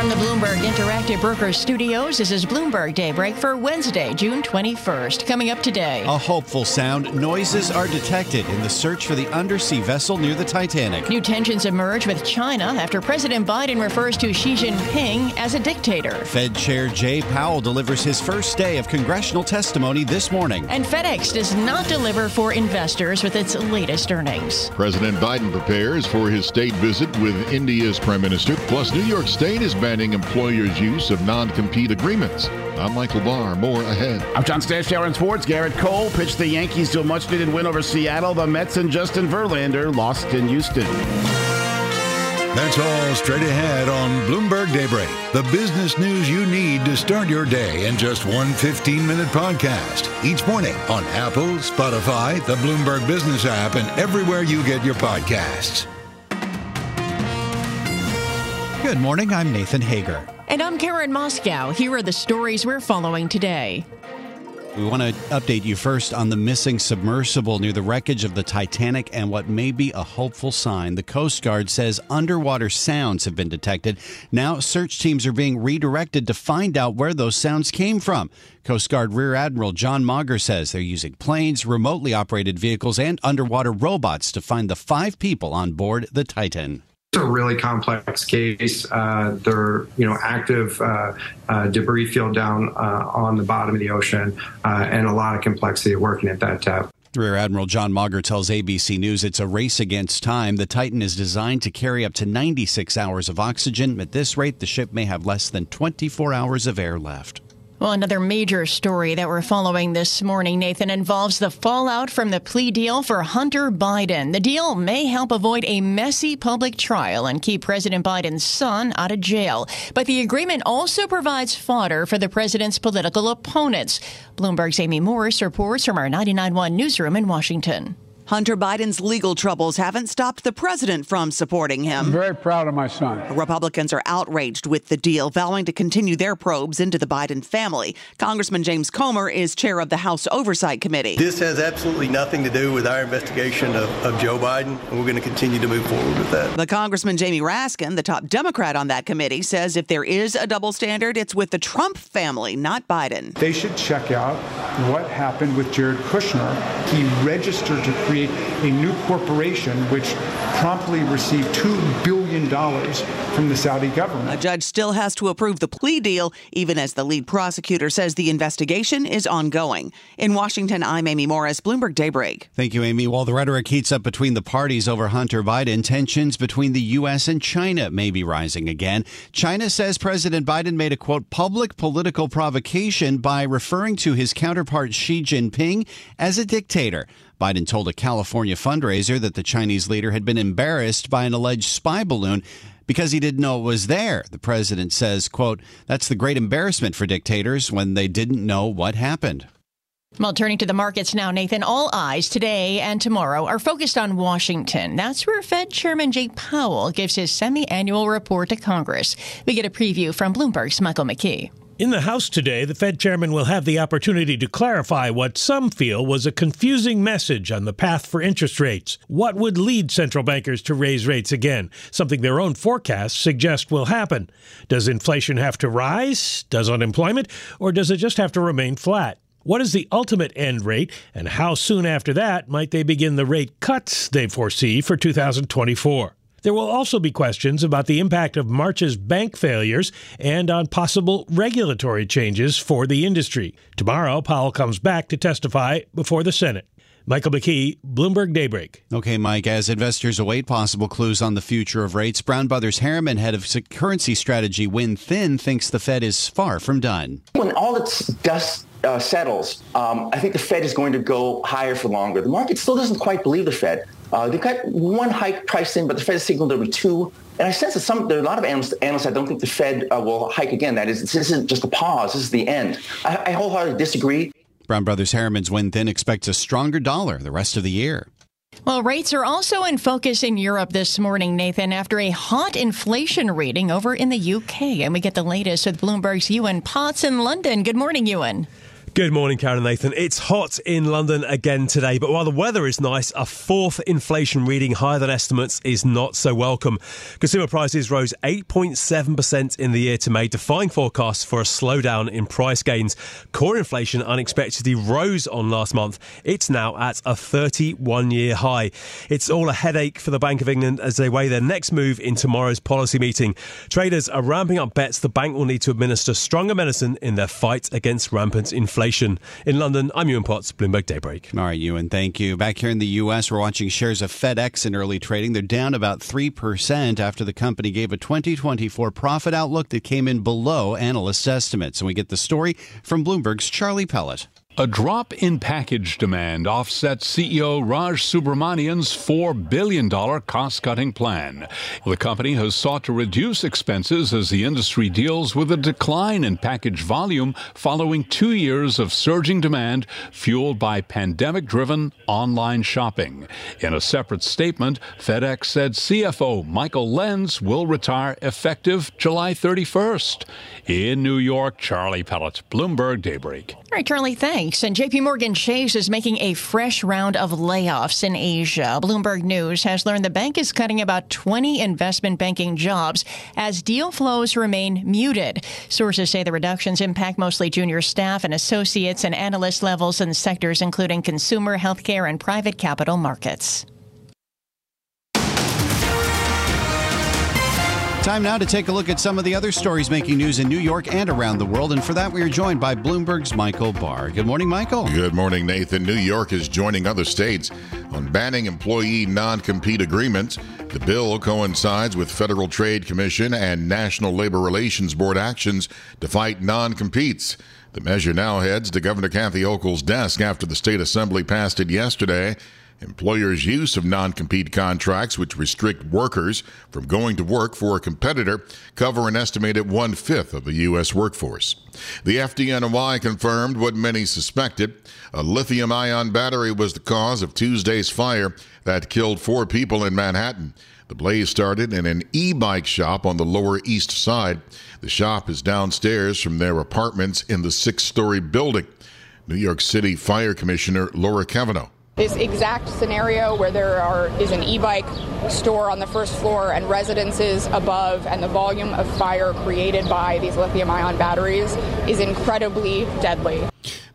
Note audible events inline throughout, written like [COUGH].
From the Bloomberg Interactive Brokers Studios, this is Bloomberg Daybreak for Wednesday, June 21st. Coming up today. A hopeful sound. Noises are detected in the search for the undersea vessel near the Titanic. New tensions emerge with China after President Biden refers to Xi Jinping as a dictator. Fed Chair Jay Powell delivers his first day of congressional testimony this morning. And FedEx does not deliver for investors with its latest earnings. President Biden prepares for his state visit with India's Prime Minister. Plus, New York State is banning employers' use of non compete agreements. I'm Michael Barr. More ahead. I'm John Stashower in sports. Gerrit Cole pitched the Yankees to a much needed win over Seattle. The Mets and Justin Verlander lost in Houston. That's all straight ahead on Bloomberg Daybreak, the business news you need to start your day in just one 15 minute podcast. Each morning on Apple, Spotify, the Bloomberg Business app, and everywhere you get your podcasts. Good morning. I'm Nathan Hager. And I'm Karen Moskow. Here are the stories we're following today. We want to update you first on the missing submersible near the wreckage of the Titanic and what may be a hopeful sign. The Coast Guard says underwater sounds have been detected. Now, search teams are being redirected to find out where those sounds came from. Coast Guard Rear Admiral John Mauger says they're using planes, remotely operated vehicles, and underwater robots to find the five people on board the Titan. It's a really complex case. Uh, you know, active uh, uh, debris field down uh, on the bottom of the ocean, uh, and a lot of complexity working at that depth. Rear Admiral John Mauger tells ABC News it's a race against time. The Titan is designed to carry up to 96 hours of oxygen. At this rate, the ship may have less than 24 hours of air left. Well, another major story that we're following this morning, Nathan, involves the fallout from the plea deal for Hunter Biden. The deal may help avoid a messy public trial and keep President Biden's son out of jail. But the agreement also provides fodder for the president's political opponents. Bloomberg's Amy Morris reports from our 99.1 newsroom in Washington. Hunter Biden's legal troubles haven't stopped the president from supporting him. I'm very proud of my son. Republicans are outraged with the deal, vowing to continue their probes into the Biden family. Congressman James Comer is chair of the House Oversight Committee. This has absolutely nothing to do with our investigation of, of Joe Biden, and we're going to continue to move forward with that. The Congressman Jamie Raskin, the top Democrat on that committee, says if there is a double standard, it's with the Trump family, not Biden. They should check out what happened with Jared Kushner. He registered to create a new corporation which promptly received $2 billion from the Saudi government. A judge still has to approve the plea deal, even as the lead prosecutor says the investigation is ongoing. In Washington, I'm Amy Morris, Bloomberg Daybreak. Thank you, Amy. While the rhetoric heats up between the parties over Hunter Biden, tensions between the U.S. and China may be rising again. China says President Biden made a quote, public political provocation by referring to his counterpart Xi Jinping as a dictator. Biden told a California fundraiser that the Chinese leader had been embarrassed by an alleged spy balloon because he didn't know it was there. The president says, quote, that's the great embarrassment for dictators when they didn't know what happened. Well, turning to the markets now, Nathan, all eyes today and tomorrow are focused on Washington. That's where Fed Chairman Jay Powell gives his semi annual report to Congress. We get a preview from Bloomberg's Michael McKee. In the House today, the Fed chairman will have the opportunity to clarify what some feel was a confusing message on the path for interest rates. What would lead central bankers to raise rates again? Something their own forecasts suggest will happen. Does inflation have to rise? Does unemployment? Or does it just have to remain flat? What is the ultimate end rate, and how soon after that might they begin the rate cuts they foresee for 2024? There will also be questions about the impact of March's bank failures and on possible regulatory changes for the industry. Tomorrow, Powell comes back to testify before the Senate. Michael McKee, Bloomberg Daybreak. Okay, Mike, as investors await possible clues on the future of rates, Brown Brothers Harriman, head of currency strategy Win Thin, thinks the Fed is far from done. When all its dust uh, settles, um, I think the Fed is going to go higher for longer. The market still doesn't quite believe the Fed. Uh, they've got one hike priced in, but the Fed signaled there'll be two. And I sense that some there are a lot of analysts, analysts that don't think the Fed uh, will hike again. That is, this isn't just a pause. This is the end. I, I wholeheartedly disagree. Brown Brothers Harriman's Win Thin expects a stronger dollar the rest of the year. Well, rates are also in focus in Europe this morning, Nathan, after a hot inflation reading over in the UK. And we get the latest with Bloomberg's Ewan Potts in London. Good morning, Ewan. Good morning, Karen and Nathan. It's hot in London again today, but while the weather is nice, a fourth inflation reading higher than estimates is not so welcome. Consumer prices rose 8.7% in the year to May, defying forecasts for a slowdown in price gains. Core inflation unexpectedly rose on last month. It's now at a 31 year high. It's all a headache for the Bank of England as they weigh their next move in tomorrow's policy meeting. Traders are ramping up bets the bank will need to administer stronger medicine in their fight against rampant inflation inflation. In London, I'm Ewan Potts, Bloomberg Daybreak. All right, Ewan, thank you. Back here in the U.S., we're watching shares of FedEx in early trading. They're down about 3% after the company gave a 2024 profit outlook that came in below analysts' estimates. And we get the story from Bloomberg's Charlie Pellet. A drop in package demand offsets CEO Raj Subramaniam's $4 billion cost cutting plan. The company has sought to reduce expenses as the industry deals with a decline in package volume following two years of surging demand fueled by pandemic driven online shopping. In a separate statement, FedEx said CFO Michael Lenz will retire effective July 31st. In New York, Charlie Pellet, Bloomberg Daybreak. All right, Charlie, thanks. And JP Morgan Chase is making a fresh round of layoffs in Asia. Bloomberg News has learned the bank is cutting about 20 investment banking jobs as deal flows remain muted. Sources say the reductions impact mostly junior staff and associates and analyst levels in sectors including consumer, healthcare, and private capital markets. Time now to take a look at some of the other stories making news in New York and around the world. And for that, we are joined by Bloomberg's Michael Barr. Good morning, Michael. Good morning, Nathan. New York is joining other states on banning employee non compete agreements. The bill coincides with Federal Trade Commission and National Labor Relations Board actions to fight non competes. The measure now heads to Governor Kathy Hochul's desk after the state assembly passed it yesterday. Employers' use of non compete contracts, which restrict workers from going to work for a competitor, cover an estimated one fifth of the U.S. workforce. The FDNY confirmed what many suspected a lithium ion battery was the cause of Tuesday's fire that killed four people in Manhattan. The blaze started in an e bike shop on the Lower East Side. The shop is downstairs from their apartments in the six story building. New York City Fire Commissioner Laura Kavanagh this exact scenario where there are is an e-bike store on the first floor and residences above and the volume of fire created by these lithium ion batteries is incredibly deadly.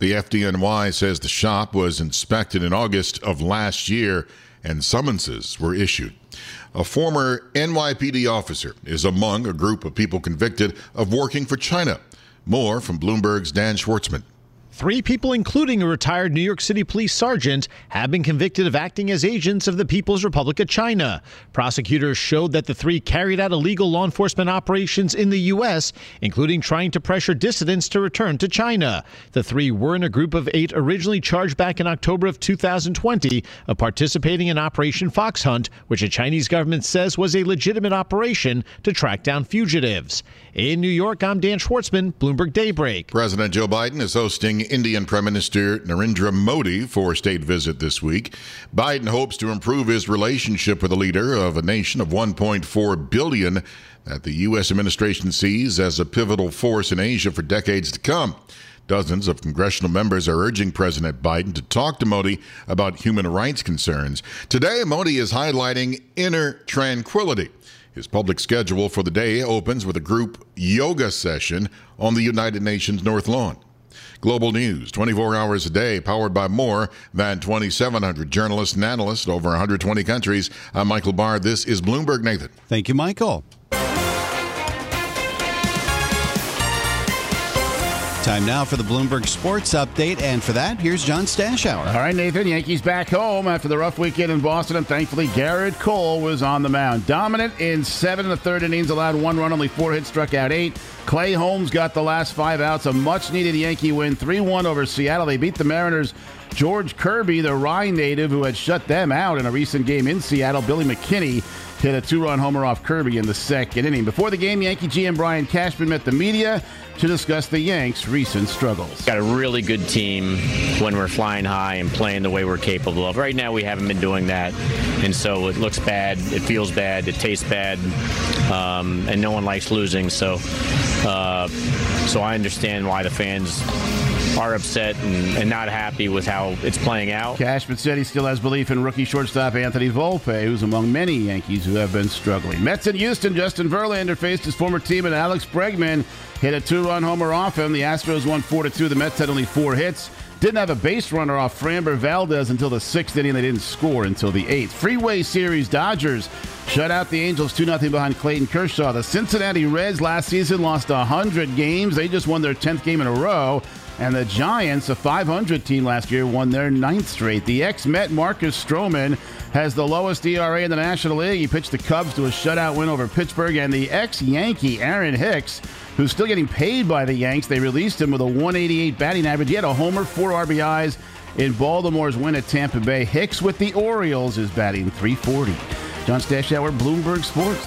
The FDNY says the shop was inspected in August of last year and summonses were issued. A former NYPD officer is among a group of people convicted of working for China. More from Bloomberg's Dan Schwartzman. Three people, including a retired New York City police sergeant, have been convicted of acting as agents of the People's Republic of China. Prosecutors showed that the three carried out illegal law enforcement operations in the U.S., including trying to pressure dissidents to return to China. The three were in a group of eight originally charged back in October of 2020 of uh, participating in Operation Fox Hunt, which the Chinese government says was a legitimate operation to track down fugitives. In New York, I'm Dan Schwartzman, Bloomberg Daybreak. President Joe Biden is hosting Indian Prime Minister Narendra Modi for a state visit this week. Biden hopes to improve his relationship with the leader of a nation of 1.4 billion that the U.S. administration sees as a pivotal force in Asia for decades to come. Dozens of congressional members are urging President Biden to talk to Modi about human rights concerns. Today, Modi is highlighting inner tranquility. His public schedule for the day opens with a group yoga session on the United Nations North Lawn. Global News, 24 hours a day, powered by more than 2,700 journalists and analysts over 120 countries. I'm Michael Barr. This is Bloomberg Nathan. Thank you, Michael. Time now for the Bloomberg Sports Update, and for that, here's John Stashower. All right, Nathan. Yankees back home after the rough weekend in Boston, and thankfully Gerrit Cole was on the mound. Dominant in seven and the third innings, allowed one run, only four hits, struck out eight. Clay Holmes got the last five outs. A much-needed Yankee win, 3-1 over Seattle. They beat the Mariners. George Kirby, the Rye native who had shut them out in a recent game in Seattle, Billy McKinney hit a two-run homer off Kirby in the second inning. Before the game, Yankee GM Brian Cashman met the media to discuss the Yanks' recent struggles. Got a really good team when we're flying high and playing the way we're capable of. Right now, we haven't been doing that, and so it looks bad, it feels bad, it tastes bad, um, and no one likes losing. So, uh, so I understand why the fans are upset and, and, not happy with how it's playing out. Cashman said he still has belief in rookie shortstop Anthony Volpe, who's among many Yankees who have been struggling. Mets in Houston, Justin Verlander faced his former team and Alex Bregman, hit a two-run homer off him. The Astros won four to two. The Mets had only four hits. Didn't have a base runner off Framber Valdez until the sixth inning. They didn't score until the eighth. Freeway Series Dodgers shut out the Angels 2 0 behind Clayton Kershaw. The Cincinnati Reds last season lost 100 games. They just won their 10th game in a row. And the Giants, a 500 team last year, won their ninth straight. The ex Met Marcus Stroman has the lowest ERA in the National League. He pitched the Cubs to a shutout win over Pittsburgh. And the ex Yankee, Aaron Hicks, who's still getting paid by the Yanks, they released him with a 188 batting average. He had a homer, four RBIs in Baltimore's win at Tampa Bay. Hicks with the Orioles is batting 340. John Stashower, Bloomberg Sports.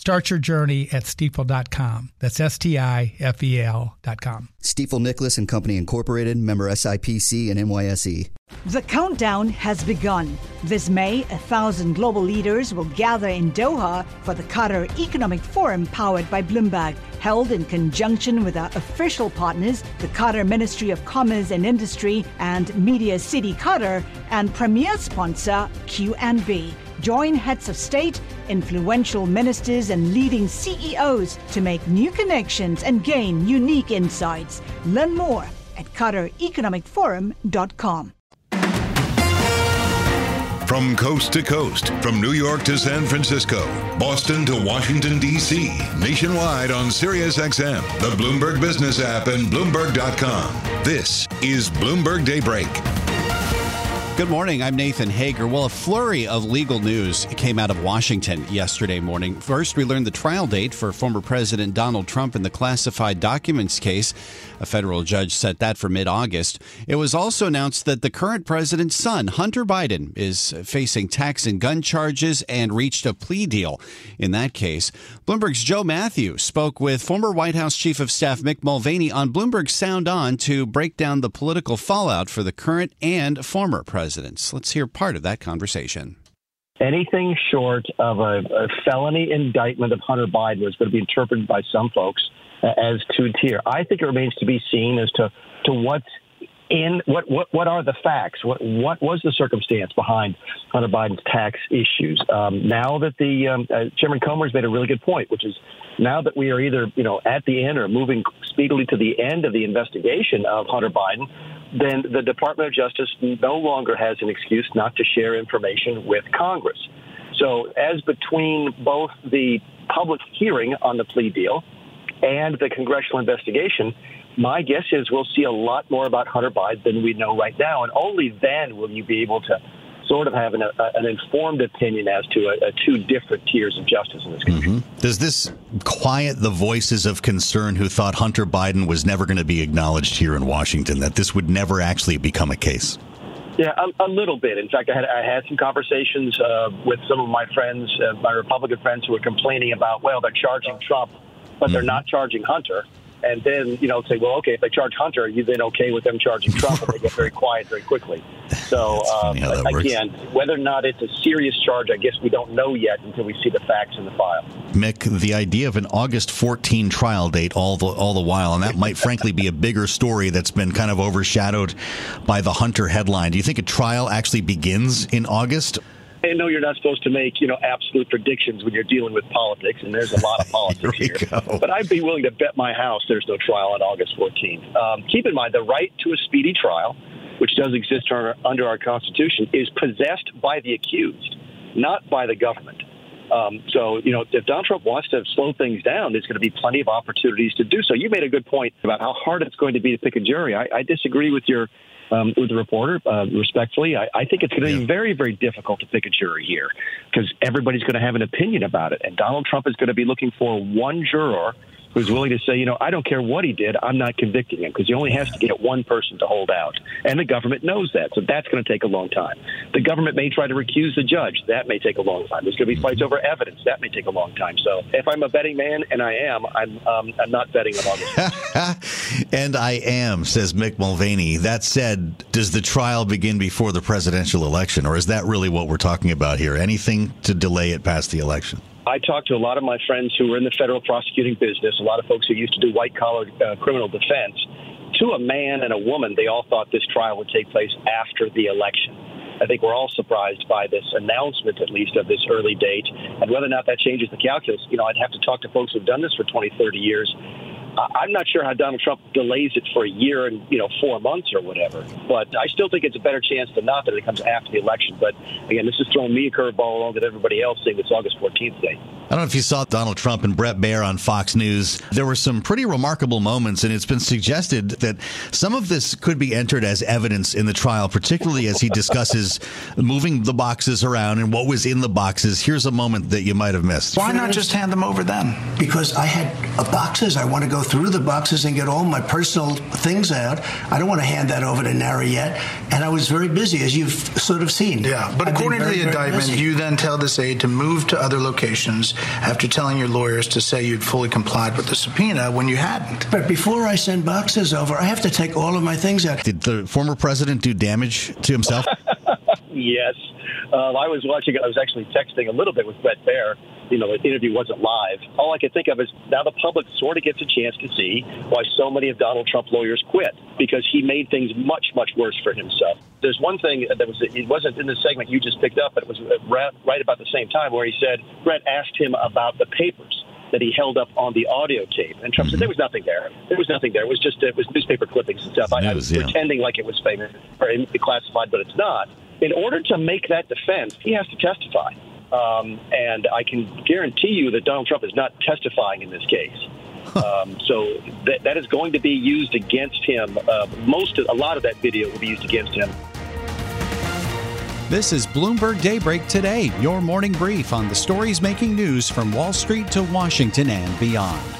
Start your journey at stifel.com. That's S T I F E L.com. Stifel Nicolaus and Company Incorporated, member SIPC and NYSE. The countdown has begun. This May, a thousand global leaders will gather in Doha for the Qatar Economic Forum powered by Bloomberg, held in conjunction with our official partners, the Qatar Ministry of Commerce and Industry and Media City Qatar, and premier sponsor QNB. Join heads of state, influential ministers, and leading CEOs to make new connections and gain unique insights. Learn more at QatarEconomicForum.com. From coast to coast, from New York to San Francisco, Boston to Washington, D.C., nationwide on SiriusXM, the Bloomberg Business app, and Bloomberg.com. This is Bloomberg Daybreak. Good morning. I'm Nathan Hager. Well, a flurry of legal news came out of Washington yesterday morning. First, we learned the trial date for former President Donald Trump in the classified documents case. A federal judge set that for mid August. It was also announced that the current president's son, Hunter Biden, is facing tax and gun charges and reached a plea deal in that case. Bloomberg's Joe Matthew spoke with former White House Chief of Staff Mick Mulvaney on Bloomberg Sound On to break down the political fallout for the current and former presidents. Let's hear part of that conversation anything short of a, a, felony indictment of Hunter Biden was going to be interpreted by some folks as two tier. I think it remains to be seen as to to what's in what what what are the facts? What what was the circumstance behind Hunter Biden's tax issues? Um, now that the um, uh, Chairman Comer has made a really good point, which is now that we are either you know at the end or moving speedily to the end of the investigation of Hunter Biden, then the Department of Justice no longer has an excuse not to share information with Congress. So as between both the public hearing on the plea deal and the congressional investigation, my guess is we'll see a lot more about Hunter Biden than we know right now, and only then will you be able to sort of have an, a, an informed opinion as to a, a two different tiers of justice in this country. Mm-hmm. Does this quiet the voices of concern who thought Hunter Biden was never going to be acknowledged here in Washington, that this would never actually become a case? Yeah, a, a, little bit. In fact, I had I had some conversations uh, with some of my friends, uh, my Republican friends, who were complaining about, well, they're charging Trump but they're mm-hmm. not charging Hunter. And then you know say, well, okay, if they charge Hunter, are you then okay with them charging Trump? and they get very quiet very quickly. So [LAUGHS] um, again, whether or not it's a serious charge, I guess we don't know yet until we see the facts in the file. Mick, the idea of an August 14 trial date all the all the while, and that might frankly be a bigger story that's been kind of overshadowed by the Hunter headline. Do you think a trial actually begins in August? I know you're not supposed to make, you know, absolute predictions when you're dealing with politics, and there's a lot of [LAUGHS] politics here. But I'd be willing to bet my house there's no trial on August 14th. Um, keep in mind, the right to a speedy trial, which does exist under our Constitution, is possessed by the accused, not by the government. Um, so, you know, if Donald Trump wants to slow things down, there's going to be plenty of opportunities to do so. You made a good point about how hard it's going to be to pick a jury. I, I disagree with your um, with the reporter, uh, respectfully. I, I, think it's going to be very, very difficult to pick a jury here because everybody's going to have an opinion about it. And Donald Trump is going to be looking for one juror who's willing to say, you know, I don't care what he did, I'm not convicting him because he only has to get one person to hold out. And the government knows that. So that's going to take a long time. The government may try to recuse the judge. That may take a long time. There's going to be fights over evidence. That may take a long time. So if I'm a betting man, and I am, I'm, um, I'm not betting on August. and I am, says Mick Mulvaney. That said, does the trial begin before the presidential election, or is that really what we're talking about here? Anything to delay it past the election? I talked to a lot of my friends who were in the federal prosecuting business, a lot of folks who used to do white collar uh, criminal defense. To a man and a woman, they all thought this trial would take place after the election. I think we're all surprised by this announcement, at least, of this early date. And whether or not that changes the calculus, you know, I'd have to talk to folks who've done this for 20, 30 years I'm not sure how Donald Trump delays it for a year and you know four months or whatever. But I still think it's a better chance than not that it comes after the election. But again, this is throwing me a curveball along with everybody else, saying it's August 14th day. I don't know if you saw Donald Trump and Bret Baier on Fox News. There were some pretty remarkable moments, and it's been suggested that some of this could be entered as evidence in the trial, particularly as he discusses moving the boxes around and what was in the boxes. Here's a moment that you might have missed. Why not just hand them over then? Because I had uh, boxes. I want to go through the boxes and get all my personal things out. I don't want to hand that over to NARA yet. And I was very busy, as you've sort of seen. Yeah, but I've according very, to the indictment, you then tell this aide to move to other locations after telling your lawyers to say you'd fully complied with the subpoena when you hadn't. But before I send boxes over, I have to take all of my things out. Did the former president do damage to himself? [LAUGHS] yes. Uh, I was watching. I was actually texting a little bit with Bret Baier. You know, the interview wasn't live. All I could think of is now the public sort of gets a chance to see why so many of Donald Trump lawyers quit because he made things much, much worse for himself. There's one thing that was it wasn't in the segment you just picked up, but it was right about the same time where he said Bret asked him about the papers that he held up on the audio tape. And Trump mm-hmm. said there was nothing there. There was nothing there. It was just it was newspaper clippings and stuff. I, I was yeah. pretending like it was famous or classified, but it's not in order to make that defense, he has to testify. Um, and I can guarantee you that Donald Trump is not testifying in this case. Um, so that, that is going to be used against him. Uh, most, of, a lot of that video will be used against him. This is Bloomberg Daybreak Today, your morning brief on the stories making news from Wall Street to Washington and beyond.